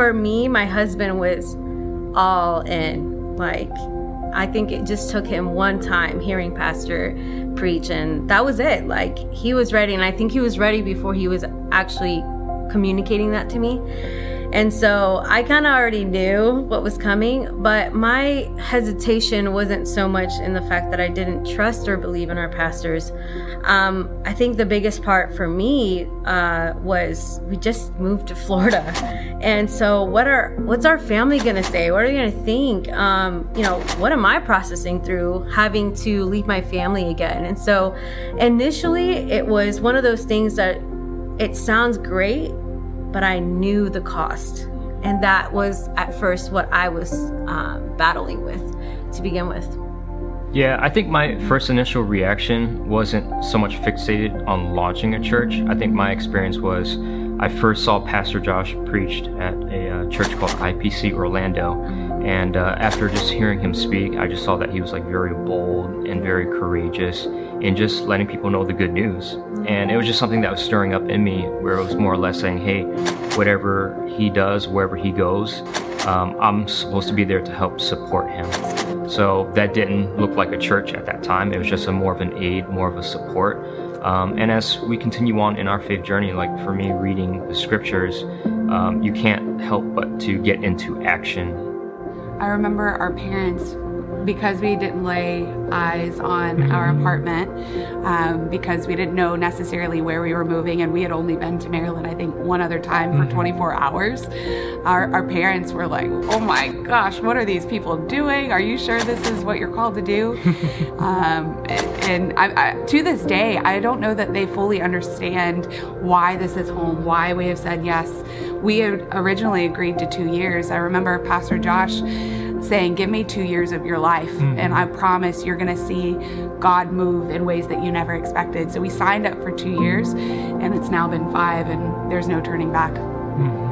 For me, my husband was all in. Like, I think it just took him one time hearing Pastor preach, and that was it. Like, he was ready, and I think he was ready before he was actually communicating that to me. And so I kind of already knew what was coming, but my hesitation wasn't so much in the fact that I didn't trust or believe in our pastors. Um, I think the biggest part for me uh, was we just moved to Florida, and so what are what's our family gonna say? What are they gonna think? Um, you know, what am I processing through having to leave my family again? And so initially, it was one of those things that it sounds great but I knew the cost. And that was at first what I was um, battling with to begin with. Yeah, I think my first initial reaction wasn't so much fixated on launching a church. I think my experience was I first saw Pastor Josh preached at a uh, church called IPC Orlando. And uh, after just hearing him speak, I just saw that he was like very bold and very courageous in just letting people know the good news. And it was just something that was stirring up in me where it was more or less saying, hey, whatever he does, wherever he goes, um, I'm supposed to be there to help support him. So that didn't look like a church at that time. It was just a more of an aid, more of a support. Um, and as we continue on in our faith journey, like for me, reading the scriptures, um, you can't help but to get into action I remember our parents because we didn't lay eyes on our apartment um, because we didn't know necessarily where we were moving and we had only been to maryland i think one other time for mm-hmm. 24 hours. Our, our parents were like oh my gosh what are these people doing? Are you sure this is what you're called to do? Um, and I, I, to this day i don't know that they fully understand why this is home why we have said yes. We had originally agreed to two years. I remember pastor josh saying, Give me two years of your life, mm-hmm. and I promise you're going to see God move in ways that you never expected. So we signed up for two years, and it's now been five, and there's no turning back. Mm-hmm.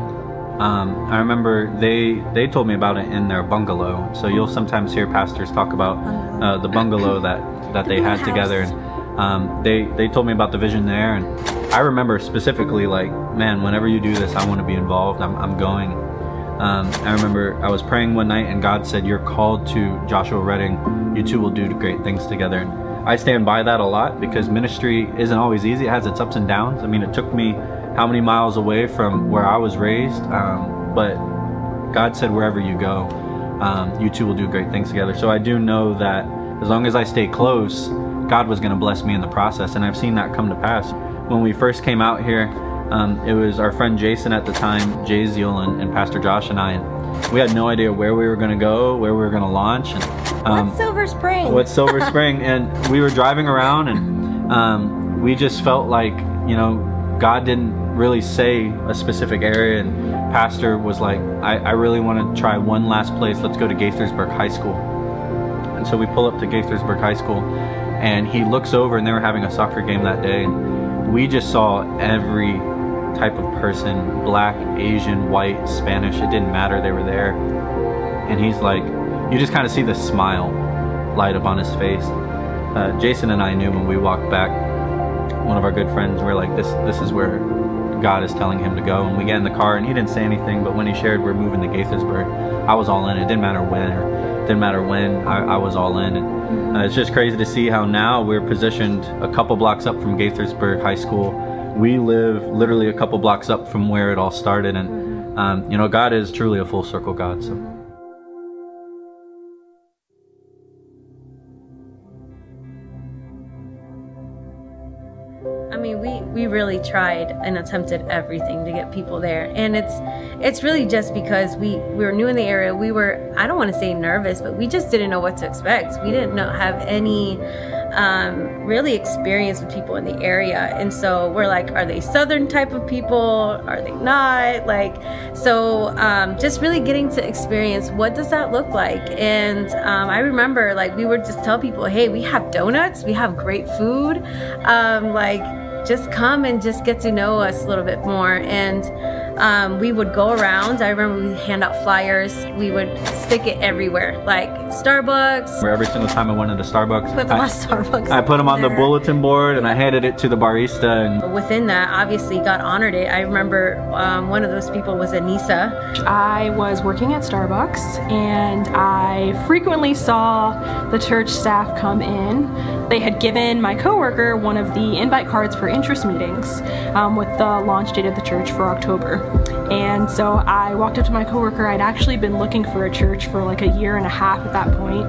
Um, I remember they they told me about it in their bungalow. So you'll sometimes hear pastors talk about uh, the bungalow that that they had together. And, um, they they told me about the vision there, and I remember specifically like, man, whenever you do this, I want to be involved. I'm I'm going. Um, I remember I was praying one night and God said, You're called to Joshua Redding. You two will do great things together. I stand by that a lot because ministry isn't always easy. It has its ups and downs. I mean, it took me how many miles away from where I was raised, um, but God said, Wherever you go, um, you two will do great things together. So I do know that as long as I stay close, God was going to bless me in the process. And I've seen that come to pass. When we first came out here, um, it was our friend Jason at the time, Jay Zeal, and, and, Pastor Josh and I. And we had no idea where we were going to go, where we were going to launch. And, um, what's Silver Spring? What's Silver Spring? and we were driving around, and um, we just felt like, you know, God didn't really say a specific area. And Pastor was like, I, I really want to try one last place. Let's go to Gaithersburg High School. And so we pull up to Gaithersburg High School, and he looks over, and they were having a soccer game that day. And we just saw every type of person black, Asian, white, Spanish it didn't matter, they were there. And he's like, you just kind of see the smile light up on his face. Uh, Jason and I knew when we walked back, one of our good friends, we are like, this, this is where God is telling him to go. And we get in the car, and he didn't say anything, but when he shared we're moving to Gaithersburg, I was all in. It didn't matter when or didn't matter when, I, I was all in. And uh, it's just crazy to see how now we're positioned a couple blocks up from Gaithersburg High School we live literally a couple blocks up from where it all started, and um, you know, God is truly a full circle God. So. I mean, we we really tried and attempted everything to get people there, and it's it's really just because we we were new in the area. We were I don't want to say nervous, but we just didn't know what to expect. We didn't know have any um, really experience with people in the area. And so we're like, are they Southern type of people? Are they not? Like, so um, just really getting to experience what does that look like. And um, I remember like we would just tell people, hey, we have donuts, we have great food. Um, like, just come and just get to know us a little bit more. And um, we would go around. I remember we hand out flyers. We would stick it everywhere. Like Starbucks. Where every single time I went into Starbucks, Put them I, on Starbucks. I put them on the bulletin board and I handed it to the barista. And Within that, obviously, God honored it. I remember um, one of those people was Anissa. I was working at Starbucks and I frequently saw the church staff come in. They had given my coworker one of the invite cards for interest meetings um, with the launch date of the church for October. And so I walked up to my coworker. I'd actually been looking for a church for like a year and a half at that point.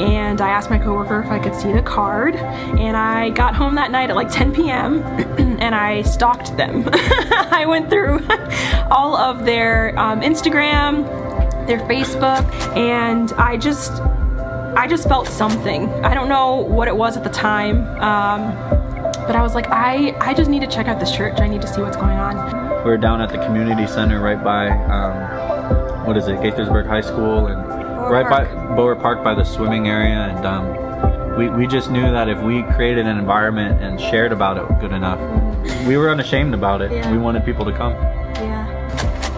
And I asked my coworker if I could see the card. And I got home that night at like 10 p.m. and I stalked them. I went through all of their um, Instagram, their Facebook, and I just I just felt something. I don't know what it was at the time, um, but I was like, I, I just need to check out this church. I need to see what's going on. We were down at the community center right by, um, what is it, Gaithersburg High School, and right by Bohrer Park by the swimming area. And um, we, we just knew that if we created an environment and shared about it good enough, we were unashamed about it. Yeah. We wanted people to come. Yeah.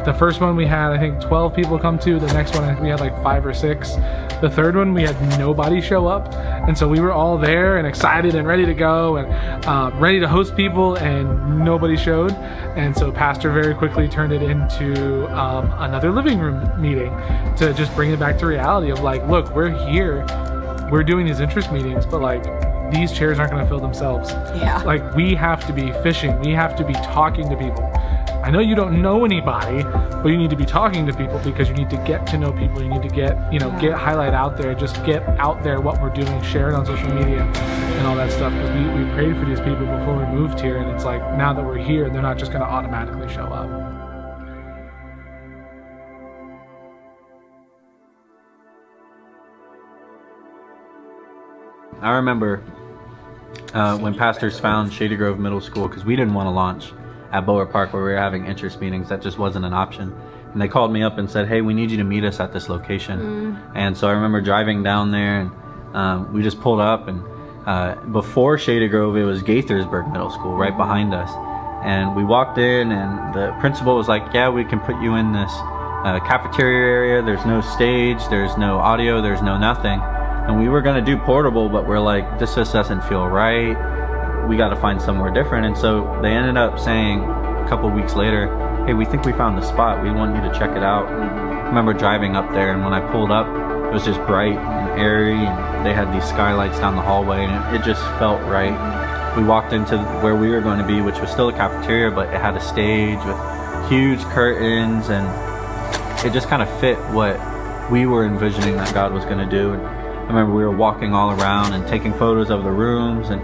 The first one we had, I think, 12 people come to. The next one, I think we had like five or six. The third one, we had nobody show up. And so we were all there and excited and ready to go and uh, ready to host people, and nobody showed. And so Pastor very quickly turned it into um, another living room meeting to just bring it back to reality of like, look, we're here, we're doing these interest meetings, but like, these chairs aren't going to fill themselves. Yeah. Like we have to be fishing. We have to be talking to people. I know you don't know anybody, but you need to be talking to people because you need to get to know people. You need to get, you know, get highlight out there. Just get out there what we're doing, share it on social media and all that stuff. Because we, we prayed for these people before we moved here, and it's like now that we're here, they're not just going to automatically show up. I remember uh, when pastors found Shady Grove Middle School because we didn't want to launch at Bohrer Park where we were having interest meetings. That just wasn't an option. And they called me up and said, "Hey, we need you to meet us at this location." And so I remember driving down there, and um, we just pulled up. And uh, before Shady Grove, it was Gaithersburg Middle School right behind us. And we walked in, and the principal was like, "Yeah, we can put you in this uh, cafeteria area. There's no stage, there's no audio, there's no nothing." And we were gonna do portable, but we're like, "This just doesn't feel right. We got to find somewhere different." And so they ended up saying a couple weeks later, "Hey, we think we found the spot. We want you to check it out." Mm-hmm. I remember driving up there, and when I pulled up, it was just bright and airy, and they had these skylights down the hallway, and it, it just felt right. Mm-hmm. We walked into where we were going to be, which was still a cafeteria, but it had a stage with huge curtains, and it just kind of fit what we were envisioning that God was going to do. And I remember we were walking all around and taking photos of the rooms, and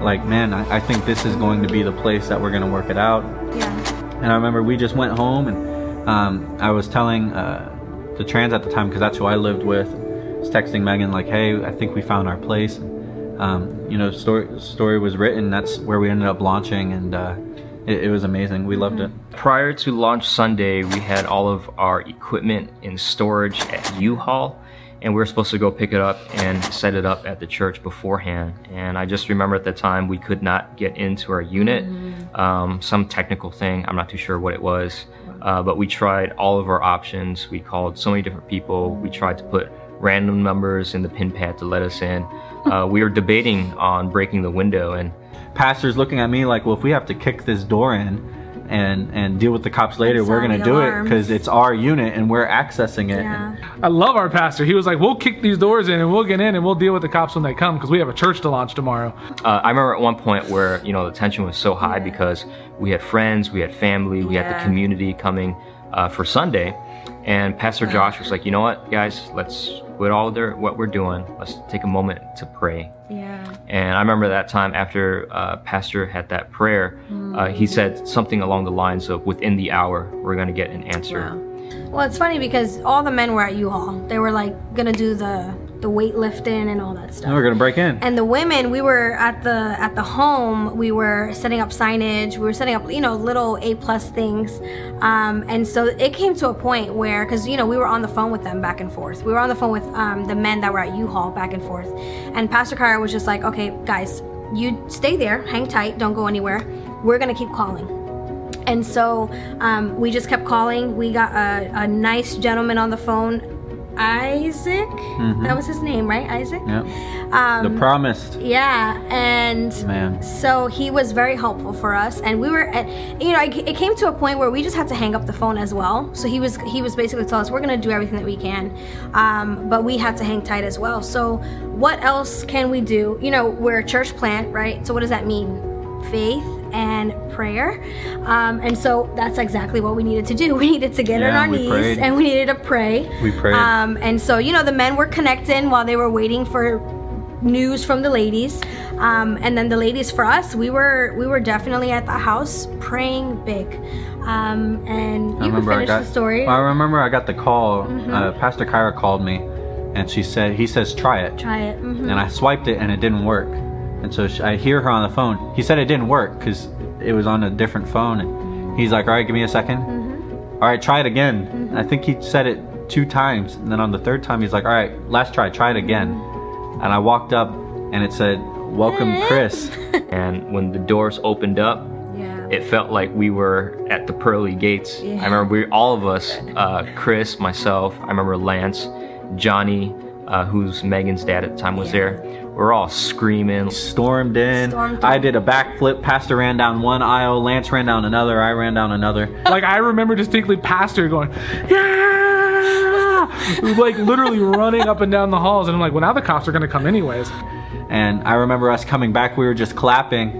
like, man, I, I think this is going to be the place that we're going to work it out. Yeah. And I remember we just went home, and um, I was telling uh, the trans at the time because that's who I lived with. I was texting Megan like, "Hey, I think we found our place." Um, you know, story story was written. That's where we ended up launching, and uh, it, it was amazing. We loved it. Prior to launch Sunday, we had all of our equipment in storage at U-Haul, and we were supposed to go pick it up and set it up at the church beforehand. And I just remember at the time we could not get into our unit, um, some technical thing. I'm not too sure what it was, uh, but we tried all of our options. We called so many different people. We tried to put random numbers in the pin pad to let us in. Uh, we were debating on breaking the window, and Pastor's looking at me like, "Well, if we have to kick this door in." And, and deal with the cops later. We're gonna the do it because it's our unit and we're accessing it. Yeah. I love our pastor. He was like, "We'll kick these doors in and we'll get in and we'll deal with the cops when they come because we have a church to launch tomorrow." Uh, I remember at one point where you know the tension was so high because we had friends, we had family, we had the community coming uh, for Sunday, and Pastor Josh was like, you know what, guys, let's quit all their what we're doing. Let's take a moment to pray. Yeah. And I remember that time after uh, Pastor had that prayer, uh, he said something along the lines of, "Within the hour, we're going to get an answer." Wow. Well, it's funny because all the men were at U-Haul. They were like gonna do the the weightlifting and all that stuff. And we're gonna break in. and the women, we were at the at the home. We were setting up signage. We were setting up, you know, little A plus things. Um, and so it came to a point where, because you know, we were on the phone with them back and forth. We were on the phone with um, the men that were at U-Haul back and forth. And Pastor Kyra was just like, "Okay, guys, you stay there, hang tight, don't go anywhere. We're gonna keep calling." And so um, we just kept calling. We got a, a nice gentleman on the phone Isaac. That was his name, right? Isaac. Yep. Um, The promised yeah, and man. so he was very helpful for us, and we were, at, you know, it, came to a point where we just had to hang up the phone as well. So he was he was basically telling us we're gonna do everything that we can, um, but we had to hang tight as well. So what else can we do? You know, we're a church plant, right? So what does that mean? Faith and prayer, um, and so that's exactly what we needed to do. We needed to get on our knees prayed. and we needed to pray. We prayed. Um, and so you know the men were connecting while they were waiting for news from the ladies um, and then the ladies for us we were we were definitely at the house praying big um, and you I can remember I finish got. the story Mm-hmm. I remember I got the call. Uh, Pastor Kyra called me, and she said he says try it, try it hmm and I swiped it and it didn't work. And so sh I hear her on the phone. He said it didn't work because it was on a different phone. And he's like, "All right, give me a 2nd Mm-hmm. All right, try it again." I think he said it two times, and then on the third time, he's like, "All right, last try. Try it again." And I walked up, and it said, "Welcome, Chris." And when the doors opened up, yeah it felt like we were at the pearly gates. I remember we, all of us, uh, Chris, myself, I remember Lance, Johnny, uh, who's Megan's dad at the time was there. We're all screaming. stormed in. Stormed I did a backflip. Pastor ran down one aisle. Lance ran down another. I ran down another. Like I remember distinctly Pastor going, yeah, like literally running up and down the halls, and I'm like, well, now the cops are gonna come anyways. And I remember us coming back. We were just clapping,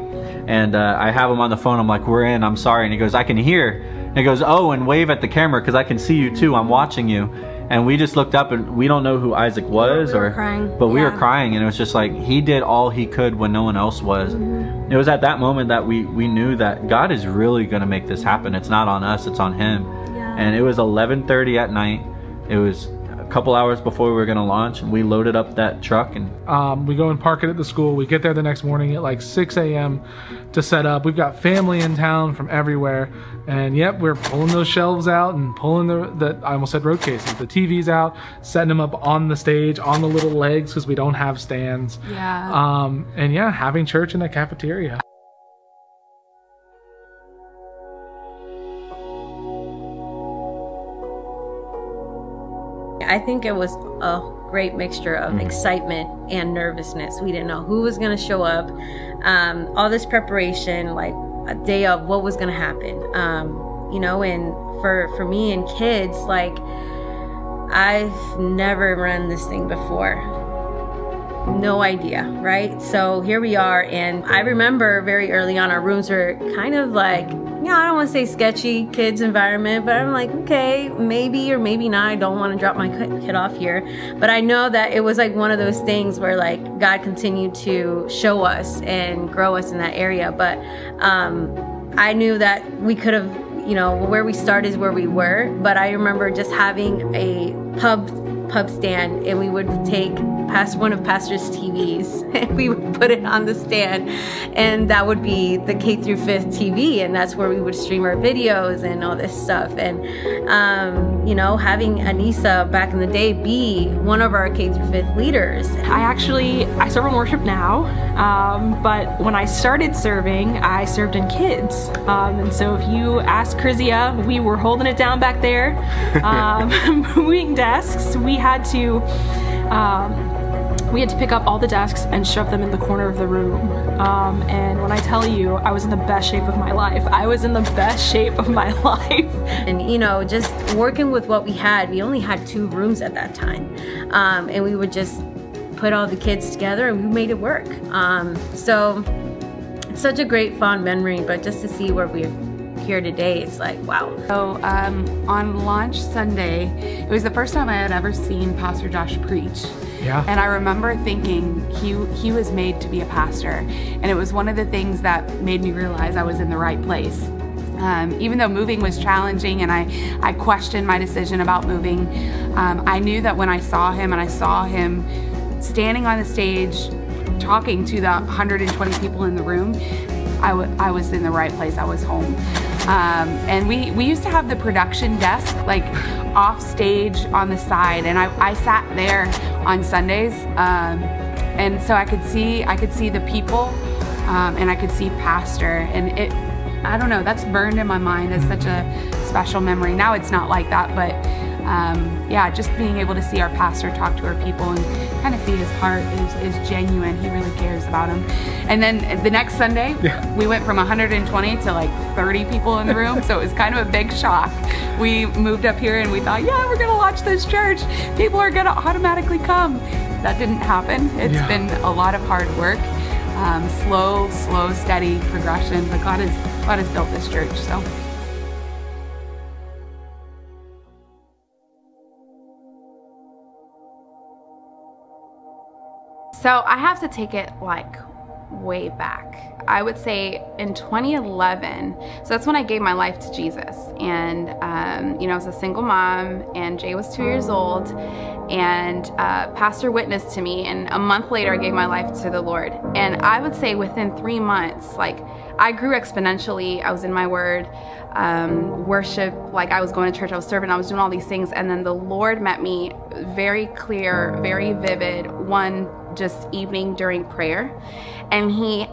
and uh, I have him on the phone. I'm like, "We're in. I'm sorry." And he goes, "I can hear." And he goes, "Oh, and wave at the camera because I can see you too. I'm watching you." And we just looked up, and we don't know who Isaac was, We were or crying, but we were crying, and it was just like he did all he could when no one else was. Mm-hmm. It was at that moment that we we knew that God is really going to make this happen. It's not on us; it's on Him. Yeah. And it was 11:30 at night. It was couple hours before we were going to launch, and we loaded up that truck and Um, we go and park it at the school. We get there the next morning at like 6 a.m. to set up. We've got family in town from everywhere, and yep, we're pulling those shelves out and pulling the, the I almost said road cases, the TVs out, setting them up on the stage on the little legs because we don't have stands. Yeah. Um, and yeah, having church in a cafeteria. I think it was a great mixture of excitement and nervousness. We didn't know who was going to show up. Um, all this preparation, like a day of what was going to happen. Um, you know, and for for me and kids, like I've never run this thing before. No idea, right? So here we are, and I remember very early on, our rooms were kind of like, you know, I don't want to say sketchy kids environment, but I'm like, okay, maybe or maybe not. I don't want to drop my kid off here, but I know that it was like one of those things where like God continued to show us and grow us in that area. But um, I knew that we could have you know where we started is where we were but i remember just having a pub pub stand and we would take past one of pastor's tvs and we would put it on the stand and that would be the k through fifth tv and that's where we would stream our videos and all this stuff and um, you know having anissa back in the day be one of our k through fifth leaders I actually I serve in worship now, um, but when I started serving, I served in kids. Um, and so if you ask Chrysia, we were holding it down back there, um, moving desks. We had to. Um, we had to pick up all the desks and shove them in the corner of the room. Um, and when I tell you, I was in the best shape of my life. I was in the best shape of my life. and you know just working with what we had we only had two rooms at that time um, and we would just put all the kids together and we made it work um, so it's such a great fond memory but just to see where we're here today it's like wow So um, on launch Sunday, it was the first time I had ever seen Pastor Josh preach. Yeah. And I remember thinking he he was made to be a pastor, and it was one of the things that made me realize I was in the right place. Um, even though moving was challenging and I, I questioned my decision about moving, um, I knew that when I saw him and I saw him standing on the stage talking to the 120 people in the room, I, w- I was in the right place. I was home. Um, and we, we used to have the production desk like off stage on the side, and I, I sat there on Sundays, um, and so I could see I could see the people, um, and I could see Pastor, and it I don't know that's burned in my mind as such a special memory. Now it's not like that, but um, yeah, just being able to see our pastor talk to our people and kind of see his heart is, is genuine. He really cares about them. And then the next Sunday, yeah. we went from 120 to like 30 people in the room. so it was kind of a big shock. We moved up here and we thought, yeah, we're going to launch this church. People are going to automatically come. That didn't happen. It's yeah. been a lot of hard work. Um, slow, slow, steady progression, but God has God has built this church. So So I have to take it like way back. I would say in 2011. So that's when I gave my life to Jesus. And, um, you know, I was a single mom, and Jay was two years old. And uh, Pastor witnessed to me. And a month later, I gave my life to the Lord. And I would say within three months, like, I grew exponentially. I was in my word, um, worship, like I was going to church, I was serving, I was doing all these things. And then the Lord met me very clear, very vivid, one just evening during prayer. And he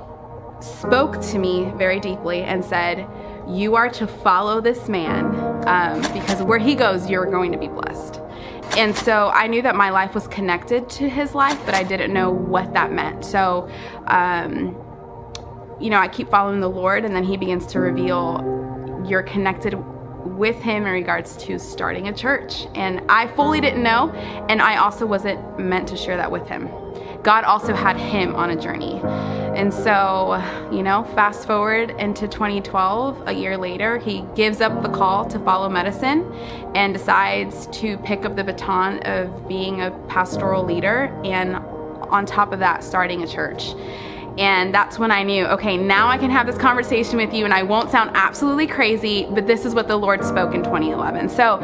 spoke to me very deeply and said, You are to follow this man um, because where he goes, you're going to be blessed. And so I knew that my life was connected to his life, but I didn't know what that meant. So, um, you know, I keep following the Lord, and then he begins to reveal you're connected with him in regards to starting a church. And I fully didn't know, and I also wasn't meant to share that with him. God also had him on a journey. And so, you know, fast forward into 2012, a year later, he gives up the call to follow medicine and decides to pick up the baton of being a pastoral leader and on top of that, starting a church. And that's when I knew, okay, now I can have this conversation with you and I won't sound absolutely crazy, but this is what the Lord spoke in 2011. So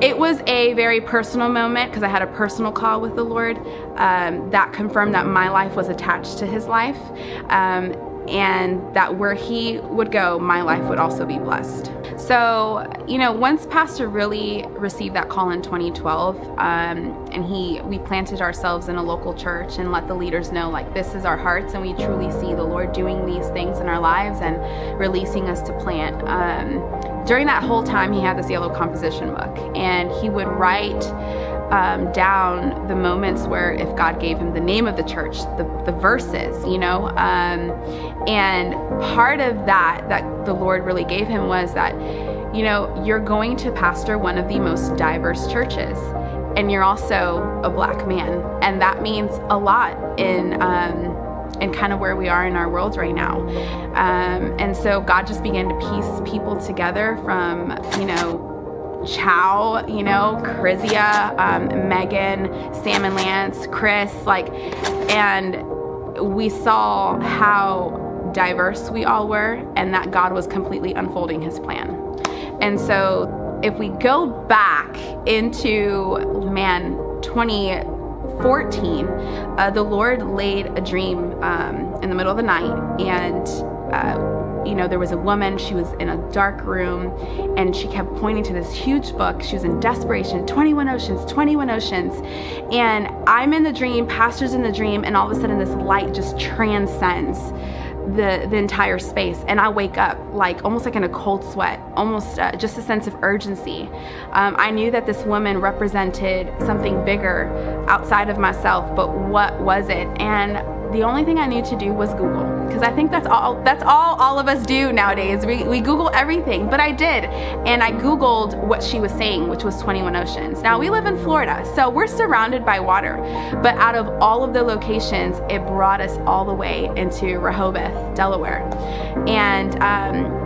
it was a very personal moment because I had a personal call with the Lord um, that confirmed that my life was attached to His life. Um, and that where he would go, my life would also be blessed. So, you know, once Pastor really received that call in 2012, um, and he we planted ourselves in a local church and let the leaders know like this is our hearts, and we truly see the Lord doing these things in our lives and releasing us to plant. Um, during that whole time, he had this yellow composition book, and he would write um, down the moments where if God gave him the name of the church, the, the verses, you know. Um, and part of that that the Lord really gave him was that, you know, you're going to pastor one of the most diverse churches. And you're also a black man. And that means a lot in um, and kind of where we are in our world right now. Um, and so God just began to piece people together from, you know, Chow, you know, Chrysia, um, Megan, Sam and Lance, Chris, like, and we saw how diverse we all were and that God was completely unfolding his plan. And so if we go back into, man, 2014, uh, the Lord laid a dream um, in the middle of the night and uh, you know, there was a woman, she was in a dark room, and she kept pointing to this huge book. She was in desperation 21 oceans, 21 oceans. And I'm in the dream, pastor's in the dream, and all of a sudden this light just transcends the the entire space and i wake up like almost like in a cold sweat almost uh, just a sense of urgency um, i knew that this woman represented something bigger outside of myself but what was it and the only thing I knew to do was Google because I think that's all that's all all of us do nowadays. We, we Google everything, but I did, and I Googled what she was saying, which was 21 oceans. Now we live in Florida, so we're surrounded by water, but out of all of the locations, it brought us all the way into Rehoboth, Delaware, and. Um,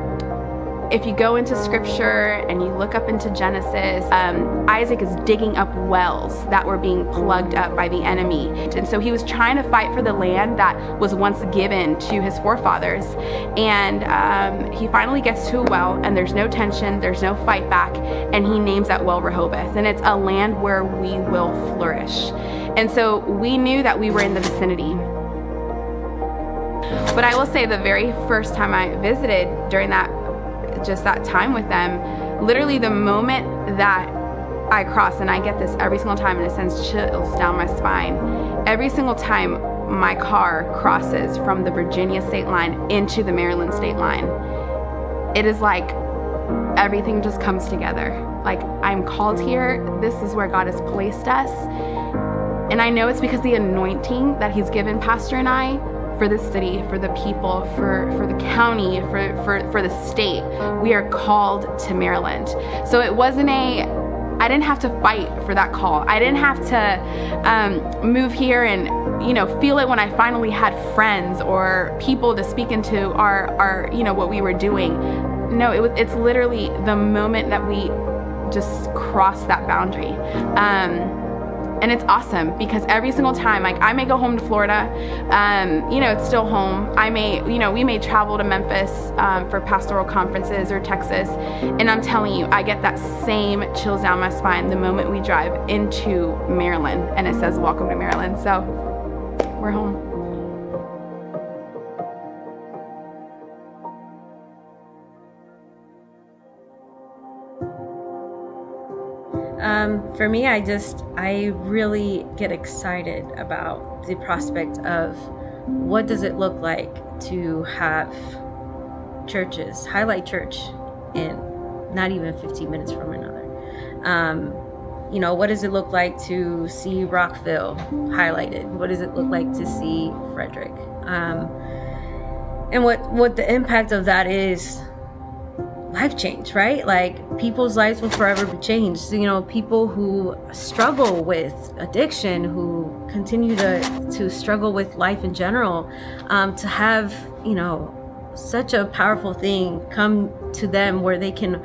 if you go into scripture and you look up into Genesis, um, Isaac is digging up wells that were being plugged up by the enemy. And so he was trying to fight for the land that was once given to his forefathers. And um, he finally gets to a well, and there's no tension, there's no fight back, and he names that well Rehoboth. And it's a land where we will flourish. And so we knew that we were in the vicinity. But I will say, the very first time I visited during that just that time with them, literally the moment that I cross, and I get this every single time, and it sends chills down my spine. Every single time my car crosses from the Virginia state line into the Maryland state line, it is like everything just comes together Like, I'm called here. This is where God has placed us. And I know it's because the anointing that He's given Pastor and I for the city, for the people, for, for the county, for, for, for the state. We are called to Maryland. So it wasn't a, I didn't have to fight for that call. I didn't have to um, move here and, you know, feel it when I finally had friends or people to speak into our, our you know, what we were doing. No, it was, it's literally the moment that we just crossed that boundary. Um, and it's awesome because every single time like i may go home to florida um, you know it's still home. I may you know we may travel to memphis um, for pastoral conferences or texas. And i'm telling you i get that same chills down my spine the moment we drive into maryland and it says welcome to maryland. So we're home Um, for me, I just, I really get excited about the prospect of what does it look like to have churches, highlight church in not even 15 minutes from another. Um, you know, what does it look like to see Rockville highlighted? What does it look like to see Frederick? Um, and what, what the impact of that is life change, right? Like people's lives will forever be changed. You know, people who struggle with addiction, who continue to to struggle with life in general, um, to have you know such a powerful thing come to them where they can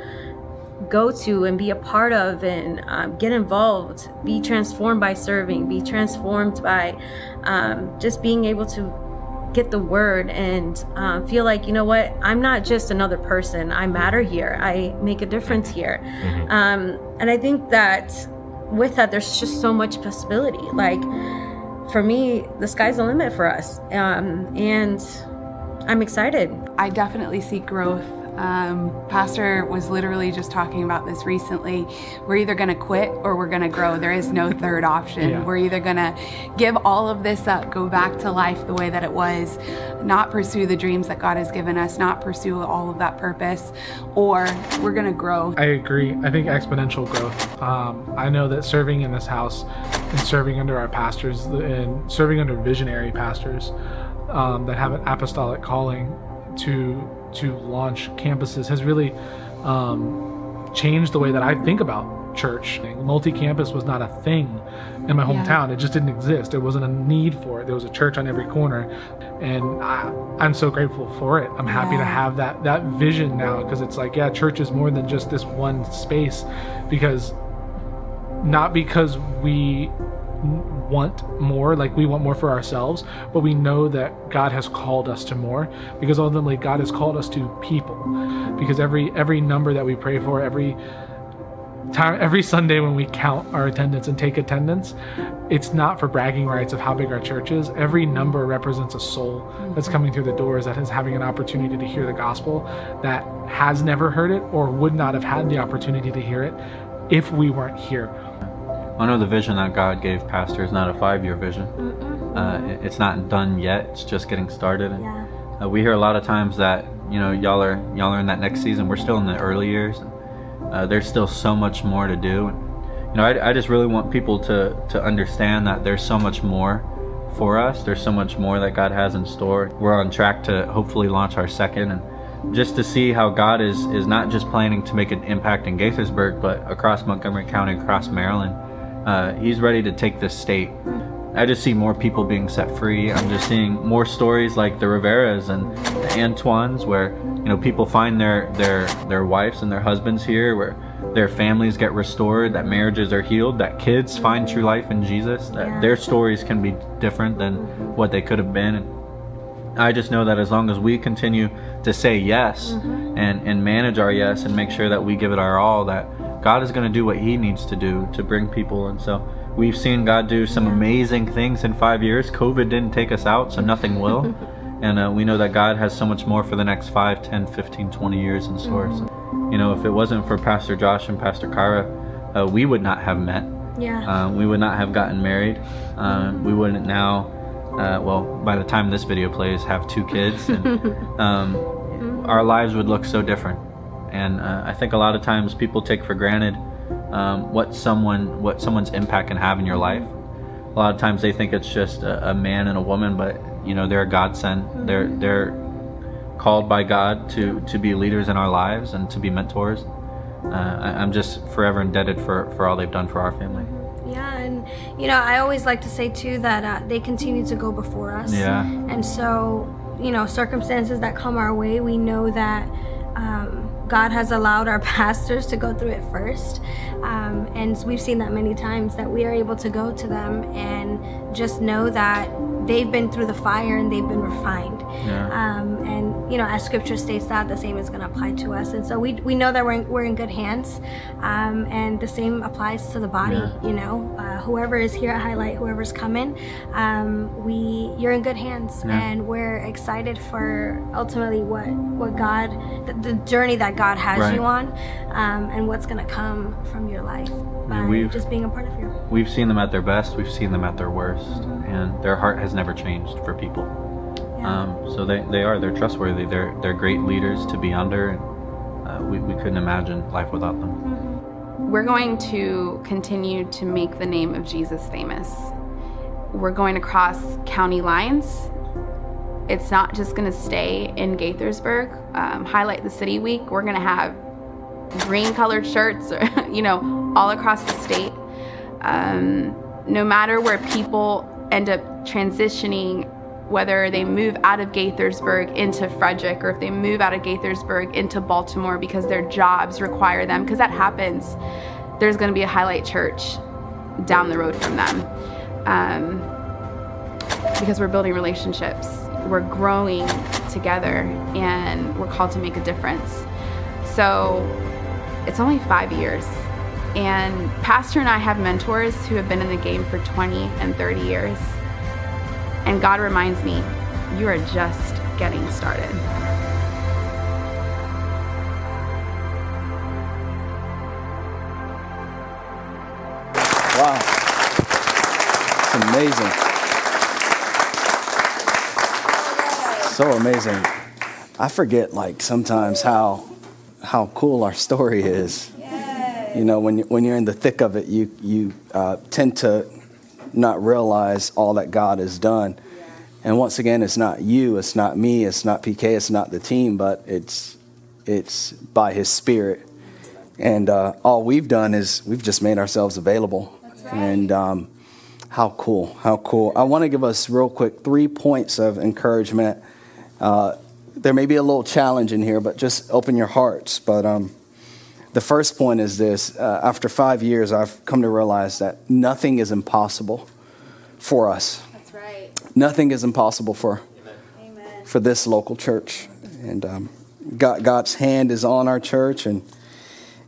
go to and be a part of and um, get involved, be transformed by serving, be transformed by um, just being able to get the word and uh, feel like you know what? I'm not just another person. I matter here. I make a difference here. Mm-hmm. um, and i think that with that there's just so much possibility. Like for me the sky's the limit for us. Um, and i'm excited. I definitely see growth um, Pastor was literally just talking about this recently. We're either going to quit or we're going to grow. There is no third option. Yeah. We're either going to give all of this up, go back to life the way that it was, not pursue the dreams that God has given us, not pursue all of that purpose, or we're going to grow. I agree. I think exponential growth. Um, I know that serving in this house and serving under our pastors and serving under visionary pastors um, that have an apostolic calling to to launch campuses has really um, changed the way that I think about church. Multi campus was not a thing in my hometown, yeah. it just didn't exist. There wasn't a need for it. There was a church on every corner. And I, am so grateful for it. I'm happy yeah. to have that, that vision now because it's like, yeah, church is more than just this one space because not because we want more, like we want more for ourselves, but we know that God has called us to more because ultimately God has called us to people. Because every every number that we pray for, every time every Sunday when we count our attendance and take attendance, it's not for bragging rights of how big our church is. Every number represents a soul that's mm-hmm. coming through the doors that is having an opportunity to hear the gospel that has never heard it or would not have had the opportunity to hear it if we weren't here I know the vision that God gave Pastor is not a five-year vision. Uh, it's not done yet. It's just getting started. And, yeah. uh, we hear a lot of times that you know y'all are y'all are in that next season. We're still in the early years. And, uh, there's still so much more to do. And, you know, I, I just really want people to to understand that there's so much more for us. There's so much more that God has in store. We're on track to hopefully launch our second and just to see how God is is not just planning to make an impact in Gaithersburg, but across Montgomery County, across Maryland uh, he's ready to take this state. I just see more people being set free. I'm just seeing more stories like the Riveras and the Antoines, where you know people find their their their wives and their husbands here, where their families get restored, that marriages are healed, that kids find true life in Jesus, that their stories can be different than what they could have been. And I just know that as long as we continue to say yes mm-hmm. and and manage our yes and make sure that we give it our all, that God is going to do what He needs to do to bring people. And so we've seen God do some amazing things in five years. COVID didn't take us out, so nothing will. and uh, we know that God has so much more for the next 5, 10, 15, 20 years in store. So, you know, if it wasn't for Pastor Josh and Pastor Kara, uh, we would not have met. Yeah. Um, we would not have gotten married. Um, we wouldn't now, uh, well, by the time this video plays, have two kids. And um, our lives would look so different. And uh, I think a lot of times people take for granted um, what someone what someone's impact can have in your life. A lot of times they think it's just a, a man and a woman, but you know they're God sent. Mm-hmm. They're they're called by God to to be leaders in our lives and to be mentors. Uh, I, am just forever indebted for for all they've done for our family. Yeah, and you know I always like to say too that uh, they continue to go before us. Yeah. And so you know circumstances that come our way, we know that. Um, God has allowed our pastors to go through it first. Um, and we've seen that many times that we are able to go to them and just know that they've been through the fire and they've been refined. Yeah. Um, and, you know, as scripture states that, the same is going to apply to us. And so we, we know that we're in, we're in good hands. Um, and the same applies to the body, yeah. you know, uh, whoever is here at Highlight, whoever's coming, um, we, you're in good hands. Yeah. And we're excited for ultimately what, what God, the, the journey that God has right. you on, um, and what's going to come from your life by we've, just being a part of you. We've seen them at their best, we've seen them at their worst, and their heart has never changed for people. Yeah. Um, so they, they are, they're trustworthy, they're, they're great leaders to be under, and uh, we, we couldn't imagine life without them. Mm-hmm. We're going to continue to make the name of Jesus famous. We're going to cross county lines it's not just going to stay in Gaithersburg. Um, Highlight the City Week, we're going to have green colored shirts, or, you know, all across the state. Um, no matter where people end up transitioning, whether they move out of Gaithersburg into Frederick or if they move out of Gaithersburg into Baltimore because their jobs require them, because that happens, there's going to be a Highlight Church down the road from them. Um, because we're building relationships we're growing together and we're called to make a difference. So it's only five years. And Pastor and I have mentors who have been in the game for 20 and 30 years. And God reminds me, you are just getting started. Wow. It's amazing. so amazing. I forget like sometimes how how cool our story is. You know, when you, when you're in the thick of it, you you uh, tend to not realize all that God has done. And once again, it's not you, it's not me, it's not PK, it's not the team, but it's it's by His Spirit. And uh, all we've done is we've just made ourselves available. Right. And um, how cool, how cool. I want to give us real quick three points of encouragement uh, there may be a little challenge in here, but just open your hearts. But um, the first point is this uh, after five years, I've come to realize that nothing is impossible for us. That's right. Nothing is impossible for, Amen. for this local church. And um, God, God's hand is on our church, and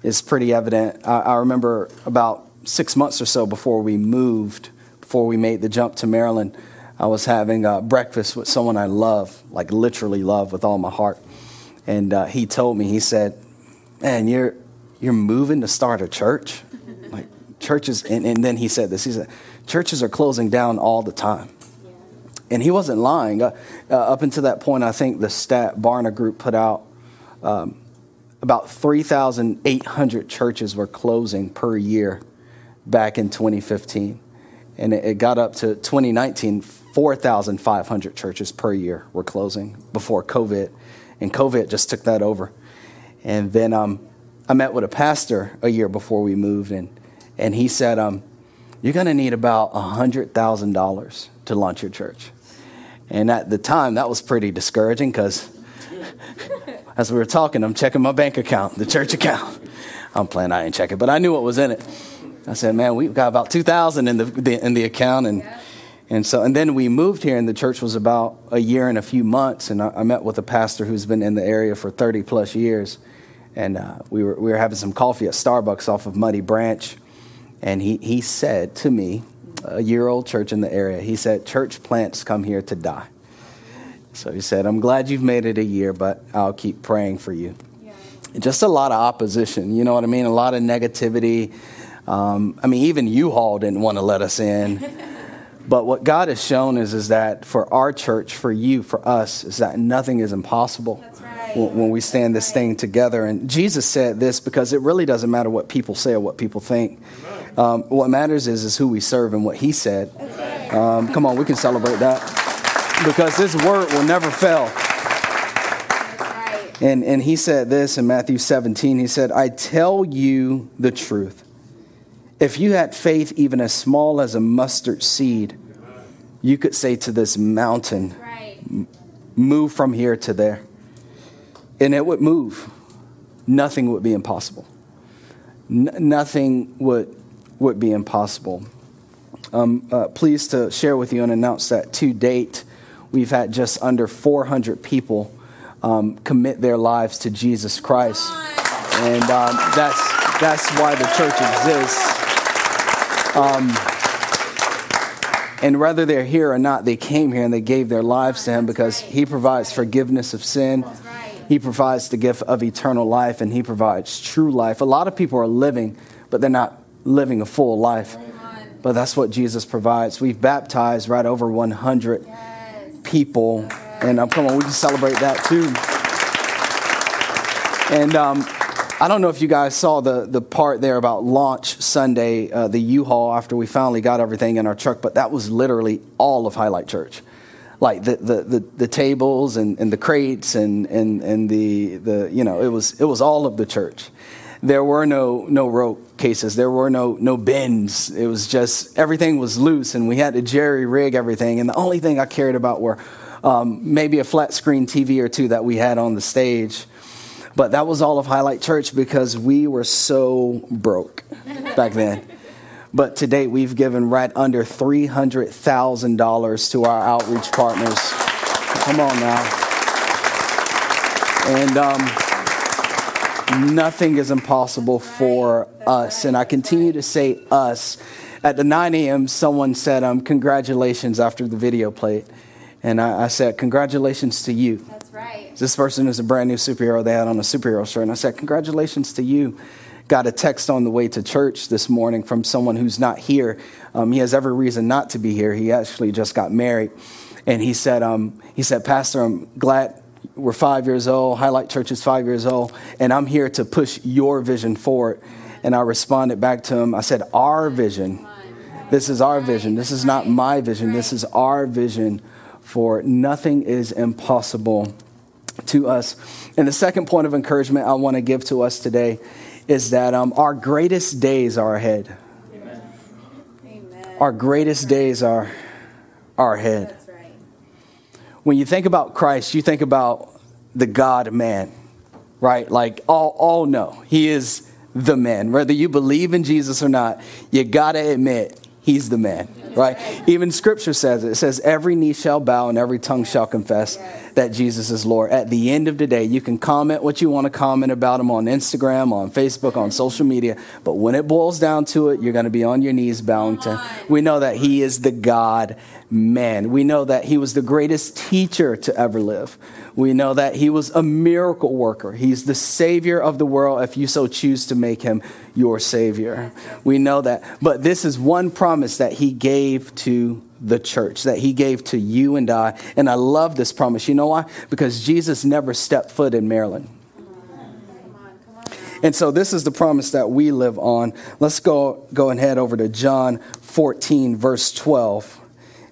it's pretty evident. I, I remember about six months or so before we moved, before we made the jump to Maryland. I was having uh, breakfast with someone I love, like literally love with all my heart. And uh, he told me, he said, Man, you're, you're moving to start a church? Like, churches, and, and then he said this he said, Churches are closing down all the time. And he wasn't lying. Uh, uh, up until that point, I think the stat Barna Group put out um, about 3,800 churches were closing per year back in 2015. And it, it got up to 2019, 4,500 churches per year were closing before COVID, and COVID just took that over. And then um, I met with a pastor a year before we moved, and, and he said, um, You're going to need about $100,000 to launch your church. And at the time, that was pretty discouraging because as we were talking, I'm checking my bank account, the church account. I'm playing, I didn't check it, but I knew what was in it. I said, man, we've got about 2000 in the, the in the account. And yeah. And so, and then we moved here, and the church was about a year and a few months. And I, I met with a pastor who's been in the area for 30 plus years. And uh, we, were, we were having some coffee at Starbucks off of Muddy Branch. And he, he said to me, a year old church in the area, he said, Church plants come here to die. So he said, I'm glad you've made it a year, but I'll keep praying for you. Yeah. Just a lot of opposition, you know what I mean? A lot of negativity. Um, I mean, even U-Haul didn't want to let us in. But what God has shown is, is that for our church, for you, for us, is that nothing is impossible. When we stand this thing together. And Jesus said this because it really doesn't matter what people say or what people think. Um, what matters is, is who we serve and what he said. Um, come on, we can celebrate that because his word will never fail. And, and he said this in Matthew 17. He said, I tell you the truth. If you had faith even as small as a mustard seed, you could say to this mountain, move from here to there. And it would move. Nothing would be impossible. N- nothing would, would be impossible. I'm uh, pleased to share with you and announce that to date, we've had just under 400 people um, commit their lives to Jesus Christ. And um, that's, that's why the church exists. Um, and whether they're here or not, they came here and they gave their lives to Him because He provides forgiveness of sin. He provides the gift of eternal life and He provides true life. A lot of people are living, but they're not living a full life. But that's what Jesus provides. We've baptized right over 100 people. And um, come on, we can celebrate that too. And um, I don't know if you guys saw the, the part there about launch Sunday, uh, the U-Haul after we finally got everything in our truck, but that was literally all of Highlight Church. Like the, the, the, the tables and, and the crates and, and, and the, the, you know, it was, it was all of the church. There were no, no road cases. There were no, no bins. It was just, everything was loose and we had to jerry rig everything. And the only thing I cared about were um, maybe a flat screen TV or two that we had on the stage but that was all of Highlight Church because we were so broke back then. But to date, we've given right under $300,000 to our outreach partners. Come on now. And um, nothing is impossible for us. And I continue to say us. At the 9 a.m., someone said, um, Congratulations after the video played. And I, I said, Congratulations to you. That's right. This person is a brand new superhero they had on a superhero shirt. And I said, Congratulations to you. Got a text on the way to church this morning from someone who's not here. Um, he has every reason not to be here. He actually just got married. And he said, um, he said, Pastor, I'm glad we're five years old. Highlight Church is five years old. And I'm here to push your vision forward. And I responded back to him. I said, Our vision. This is our vision. This is not my vision. This is our vision for nothing is impossible to us. And the second point of encouragement I want to give to us today is that um, our greatest days are ahead. Amen. Our greatest days are, are ahead. Right. When you think about Christ, you think about the God man, right? Like all, all know he is the man. Whether you believe in Jesus or not, you got to admit he's the man right? Even scripture says it. It says, every knee shall bow and every tongue shall confess that Jesus is Lord. At the end of the day, you can comment what you want to comment about him on Instagram, on Facebook, on social media, but when it boils down to it, you're going to be on your knees bowing to. We know that he is the God man. We know that he was the greatest teacher to ever live. We know that he was a miracle worker. He's the savior of the world if you so choose to make him your savior. We know that. But this is one promise that he gave to the church, that he gave to you and I. And I love this promise. You know why? Because Jesus never stepped foot in Maryland. And so this is the promise that we live on. Let's go, go and head over to John 14, verse 12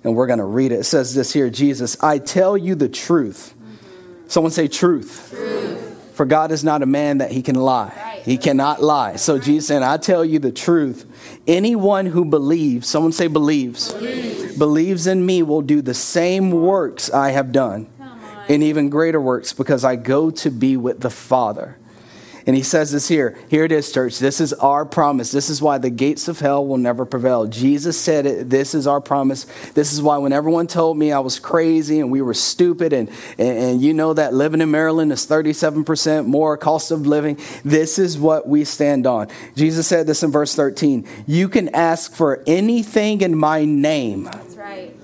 and we're going to read it. It says this here Jesus, I tell you the truth. Someone say truth. truth. For God is not a man that he can lie. He cannot lie. So Jesus said, I tell you the truth. Anyone who believes, someone say believes, believes, believes in me will do the same works I have done, and even greater works, because I go to be with the Father. And he says this here. Here it is, church. This is our promise. This is why the gates of hell will never prevail. Jesus said it. This is our promise. This is why when everyone told me I was crazy and we were stupid, and, and, and you know that living in Maryland is 37% more cost of living, this is what we stand on. Jesus said this in verse 13 You can ask for anything in my name. That's right.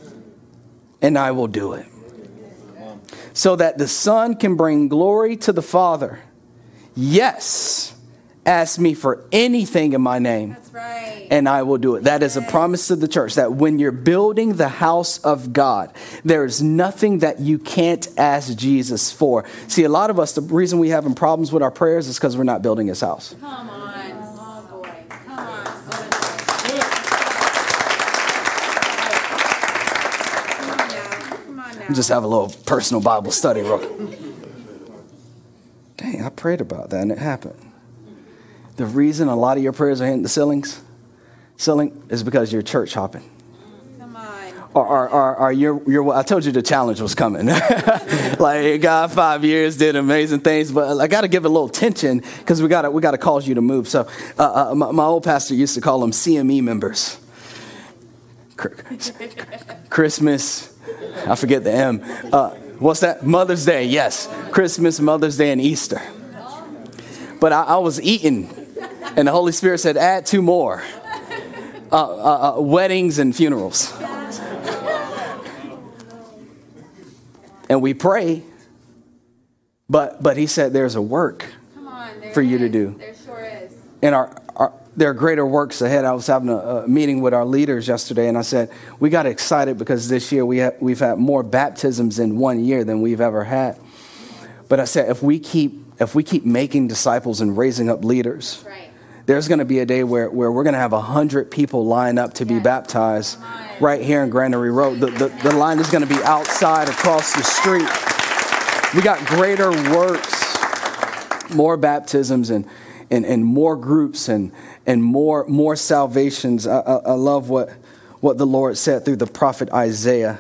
And I will do it. So that the Son can bring glory to the Father. Yes, ask me for anything in my name. Right. and I will do it. That is a promise to the church that when you're building the house of God, there is nothing that you can't ask Jesus for. See, a lot of us, the reason we having problems with our prayers is because we're not building his house. Come on. Oh boy. Come on. Come on now. Just have a little personal Bible study. Real quick. Dang, I prayed about that and it happened. The reason a lot of your prayers are hitting the ceilings, ceiling, is because you're church hopping. Come on. Or, or, or, or you're, you're, I told you the challenge was coming. like God, five years did amazing things, but I got to give it a little tension because we got to we got to cause you to move. So uh, uh, my, my old pastor used to call them CME members. Christmas, I forget the M. Uh, what's that? Mother's Day, yes. Christmas, Mother's Day, and Easter. But I, I was eating, and the Holy Spirit said, add two more uh, uh, uh, weddings and funerals. And we pray, but, but He said, there's a work on. For you to do. There sure is. and our, our there are greater works ahead. I was having a, a meeting with our leaders yesterday, and I said we got excited because this year we ha- we've had more baptisms in one year than we've ever had. But I said if we keep if we keep making disciples and raising up leaders, Right. there's going to be a day where, where we're going to have 100 people line up to be baptized right here in Granary Road. The, the, the line is going to be outside across the street. We got greater works, more baptisms, and, and, and more groups and, and more, more salvations. I, I, I love what, what the Lord said through the prophet Isaiah.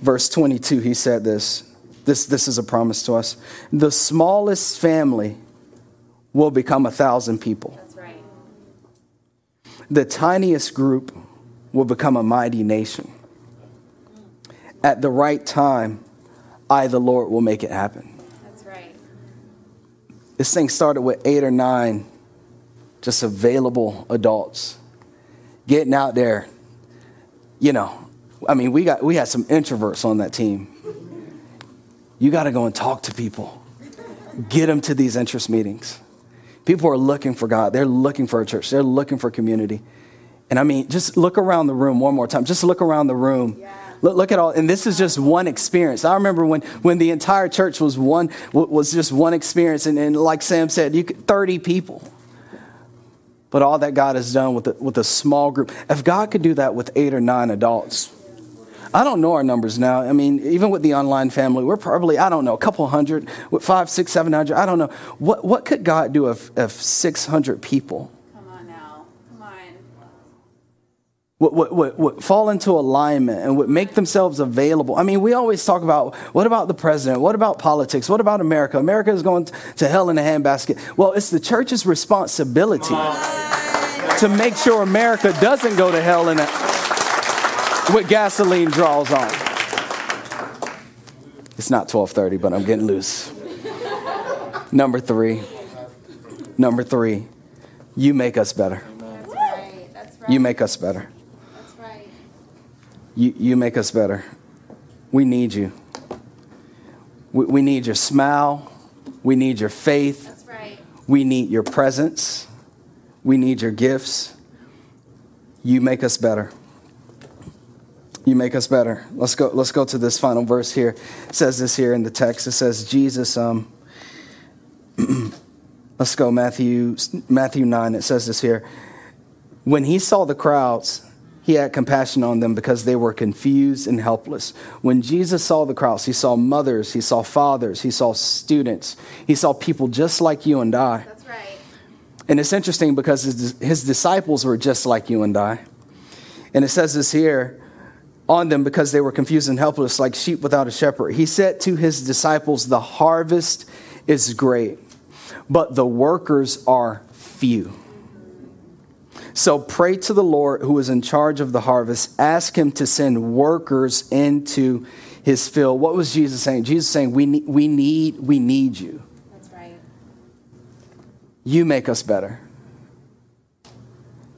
Verse 22, he said this. This, this is a promise to us. The smallest family will become a thousand people. That's right. The tiniest group will become a mighty nation. At the right time, I, the Lord, will make it happen. This thing started with eight or nine just available adults getting out there. You know, I mean, we got we had some introverts on that team. You got to go and talk to people. Get them to these interest meetings. People are looking for God. They're looking for a church. They're looking for community. And I mean, just look around the room one more time. Just look around the room. Look, look at all, and this is just one experience. I remember when, when the entire church was one was just one experience, and, and like Sam said, you could, thirty people. But all that God has done with a, with a small group, if God could do that with eight or nine adults, I don't know our numbers now. I mean, even with the online family, we're probably, I don't know, a couple hundred, five, six, seven hundred. I don't know. What, what could God do if, if 600 people Come on now. Come on. Would, would, would, would fall into alignment and would make themselves available? I mean, we always talk about what about the president? What about politics? What about America? America is going to hell in a handbasket. Well, it's the church's responsibility to make sure America doesn't go to hell in a, with gasoline draws on. It's not 12:30, but I'm getting loose. Number 3. Number 3. You make us better. That's right. That's right. You make us better. You, you make us better. We need you. We, we need your smile. We need your faith. That's right. We need your presence. We need your gifts. You make us better. You make us better. Let's go. Let's go to this final verse here. It says this here in the text. It says Jesus. Um, let's go Matthew Matthew nine. It says this here. When he saw the crowds, he had compassion on them because they were confused and helpless. When Jesus saw the crowds, he saw mothers, he saw fathers, he saw students, he saw people just like you and I. That's right. And it's interesting because his, his disciples were just like you and I. And it says this here on them because they were confused and helpless, like sheep without a shepherd. He said to his disciples, The harvest is great, but the workers are few. So pray to the Lord who is in charge of the harvest. Ask him to send workers into his field. What was Jesus saying? Jesus saying, We need, we need, we need you. That's right. You make us better.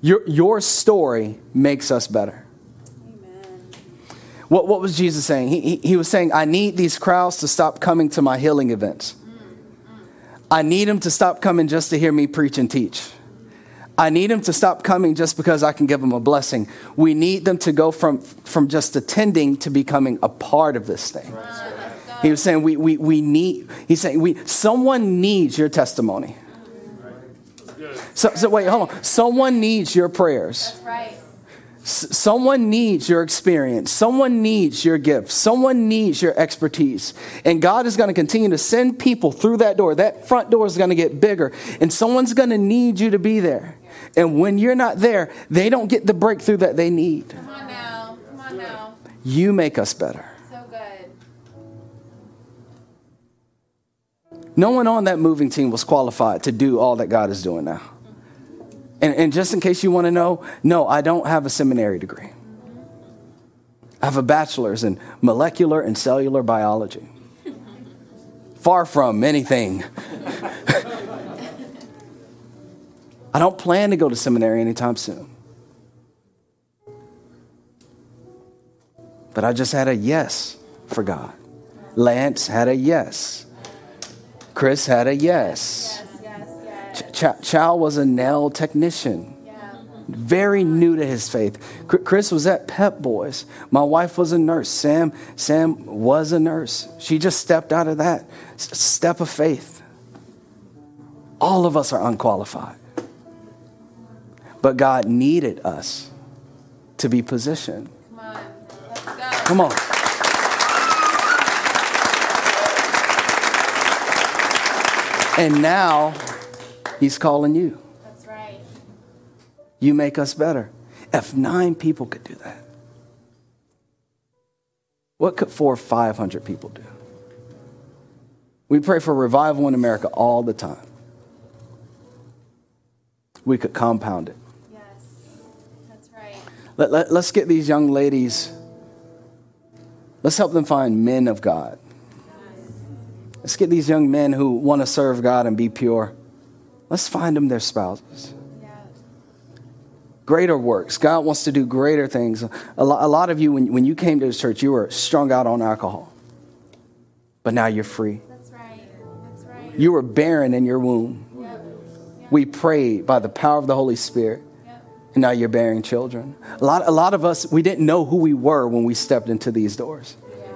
Your, your story makes us better. Amen. What, what was Jesus saying? He, he, he was saying, I need these crowds to stop coming to my healing events. Mm, mm. I need them to stop coming just to hear me preach and teach. I need them to stop coming just because I can give them a blessing. We need them to go from, from just attending to becoming a part of this thing. He was saying we, we, we need, he's saying we, someone needs your testimony. So, so wait, hold on. Someone needs your prayers. Right. Someone needs your experience. Someone needs your gift. Someone needs your expertise. And God is going to continue to send people through that door. That front door is going to get bigger, and someone's going to need you to be there. And when you're not there, they don't get the breakthrough that they need. Come on now. Come on now. You make us better. So good. No one on that moving team was qualified to do all that God is doing now. And, and just in case you want to know, no, I don't have a seminary degree. I have a bachelor's in molecular and cellular biology. Far from anything. I don't plan to go to seminary anytime soon. But I just had a yes for God. Lance had a yes. Chris had a yes. Yes, yes. Ch- Ch- Chow was a nail technician, very new to his faith. Chr- Chris was at Pep Boys. My wife was a nurse. Sam, Sam was a nurse. She just stepped out of that step of faith. All of us are unqualified, but God needed us to be positioned. Come on. Let's go. Come on. And now he's calling you. That's right. You make us better. If nine people could do that, what could four or five hundred people do? We pray for revival in America all the time. We could compound it. Yes. That's right. Let, let, us get these young ladies, let's help them find men of God. Let's get these young men who want to serve God and be pure. Let's find them their spouses. Greater works. God wants to do greater things. A lot, a lot of you, when, when you came to the church, you were strung out on alcohol. But now you're free. That's right. That's right. You were barren in your womb. Yep. We prayed by the power of the Holy Spirit. And now you're bearing children. A lot, a lot of us, we didn't know who we were when we stepped into these doors. Yeah.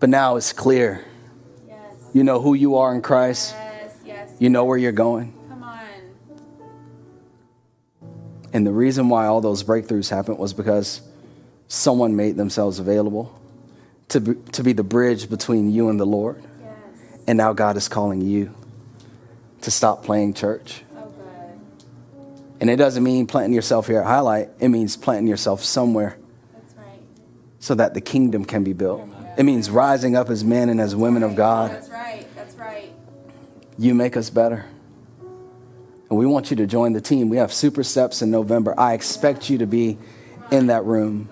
But now it's clear. Yes. You know who you are in Christ. Yes. Yes. You know where you're going. Come on. And the reason why all those breakthroughs happened was because someone made themselves available to be, to be the bridge between you and the Lord. Yes. And now God is calling you to stop playing church. And it doesn't mean planting yourself here at Highlight, it means planting yourself somewhere That's right. so that the kingdom can be built. It means rising up as men and as women of God. That's right. That's right. You make us better. And we want you to join the team. We have Super Steps in November. I expect you to be in that room.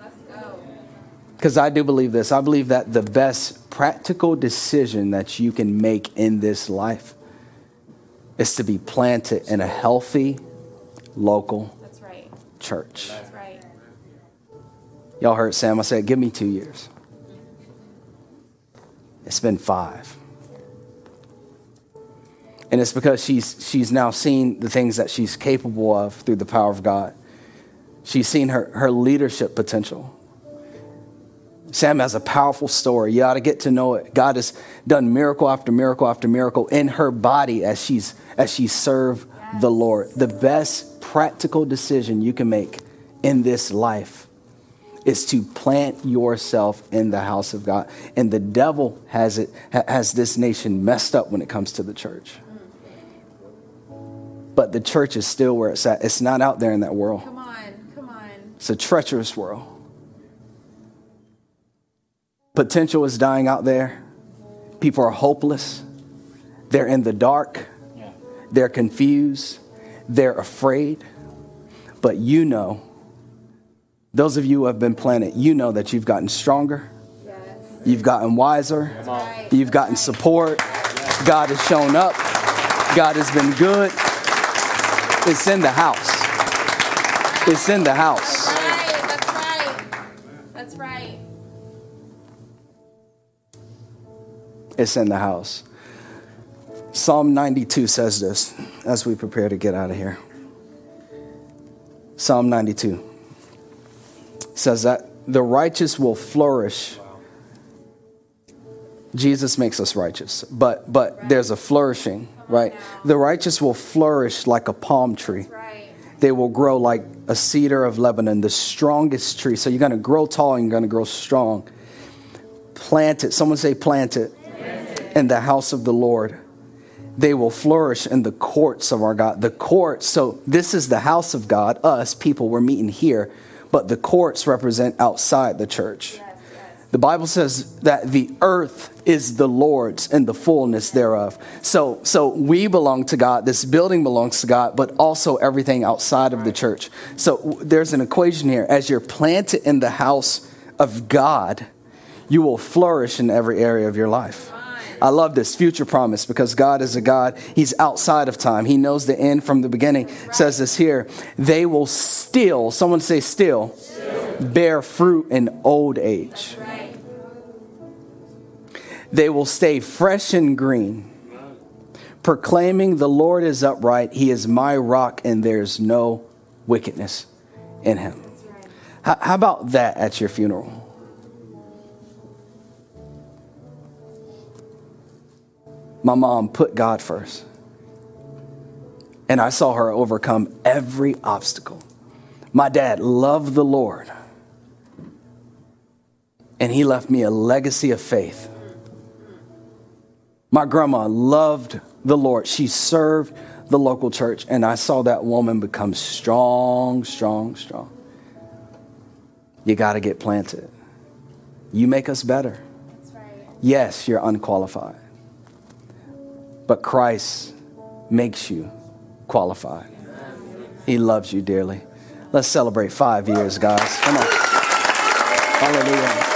Because I do believe this. I believe that the best practical decision that you can make in this life is to be planted in a healthy local That's right. church. That's right. Y'all heard Sam. I said, give me two years. It's been five. And it's because she's, she's now seen the things that she's capable of through the power of God. She's seen her, her leadership potential. Sam has a powerful story. You ought to get to know it. God has done miracle after miracle after miracle in her body as she's as she served the Lord. The best practical decision you can make in this life is to plant yourself in the house of God. And the devil has it has this nation messed up when it comes to the church. But the church is still where it's at. It's not out there in that world. Come on. Come on. It's a treacherous world. Potential is dying out there. People are hopeless. They're in the dark. They're confused. They're afraid. But you know, those of you who have been planted, you know that you've gotten stronger. Yes. You've gotten wiser. Right. You've gotten support. God has shown up. God has been good. It's in the house. It's in the house. That's Right. That's right. That's right. It's in the house. Psalm 92 says this as we prepare to get out of here. Psalm 92 says that the righteous will flourish. Jesus makes us righteous, but but there's a flourishing, right? The righteous will flourish like a palm tree. They will grow like a cedar of Lebanon, the strongest tree. So you're going to grow tall and you're going to grow strong. Plant it. Someone say plant it. In the house of the Lord. They will flourish in the courts of our God. The courts, so this is the house of God, us people, we're meeting here, but the courts represent outside the church. The Bible says that the earth is the Lord's and the fullness thereof. So, so we belong to God. This building belongs to God, but also everything outside of the church. So there's an equation here. As you're planted in the house of God, you will flourish in every area of your life. I love this future promise because God is a God. He's outside of time. He knows the end from the beginning. Says this here. They will still, someone say still, still. bear fruit in old age. They will stay fresh and green, proclaiming the Lord is upright. He is my rock, and there's no wickedness in him. How, how about that at your funeral? My mom put God first. And I saw her overcome every obstacle. My dad loved the Lord. And he left me a legacy of faith. My grandma loved the Lord. She served the local church, and I saw that woman become strong, strong, strong. You got to get planted. You make us better. Right. Yes, you're unqualified, but Christ makes you qualified. He loves you dearly. Let's celebrate five years, guys. Come on. Hallelujah.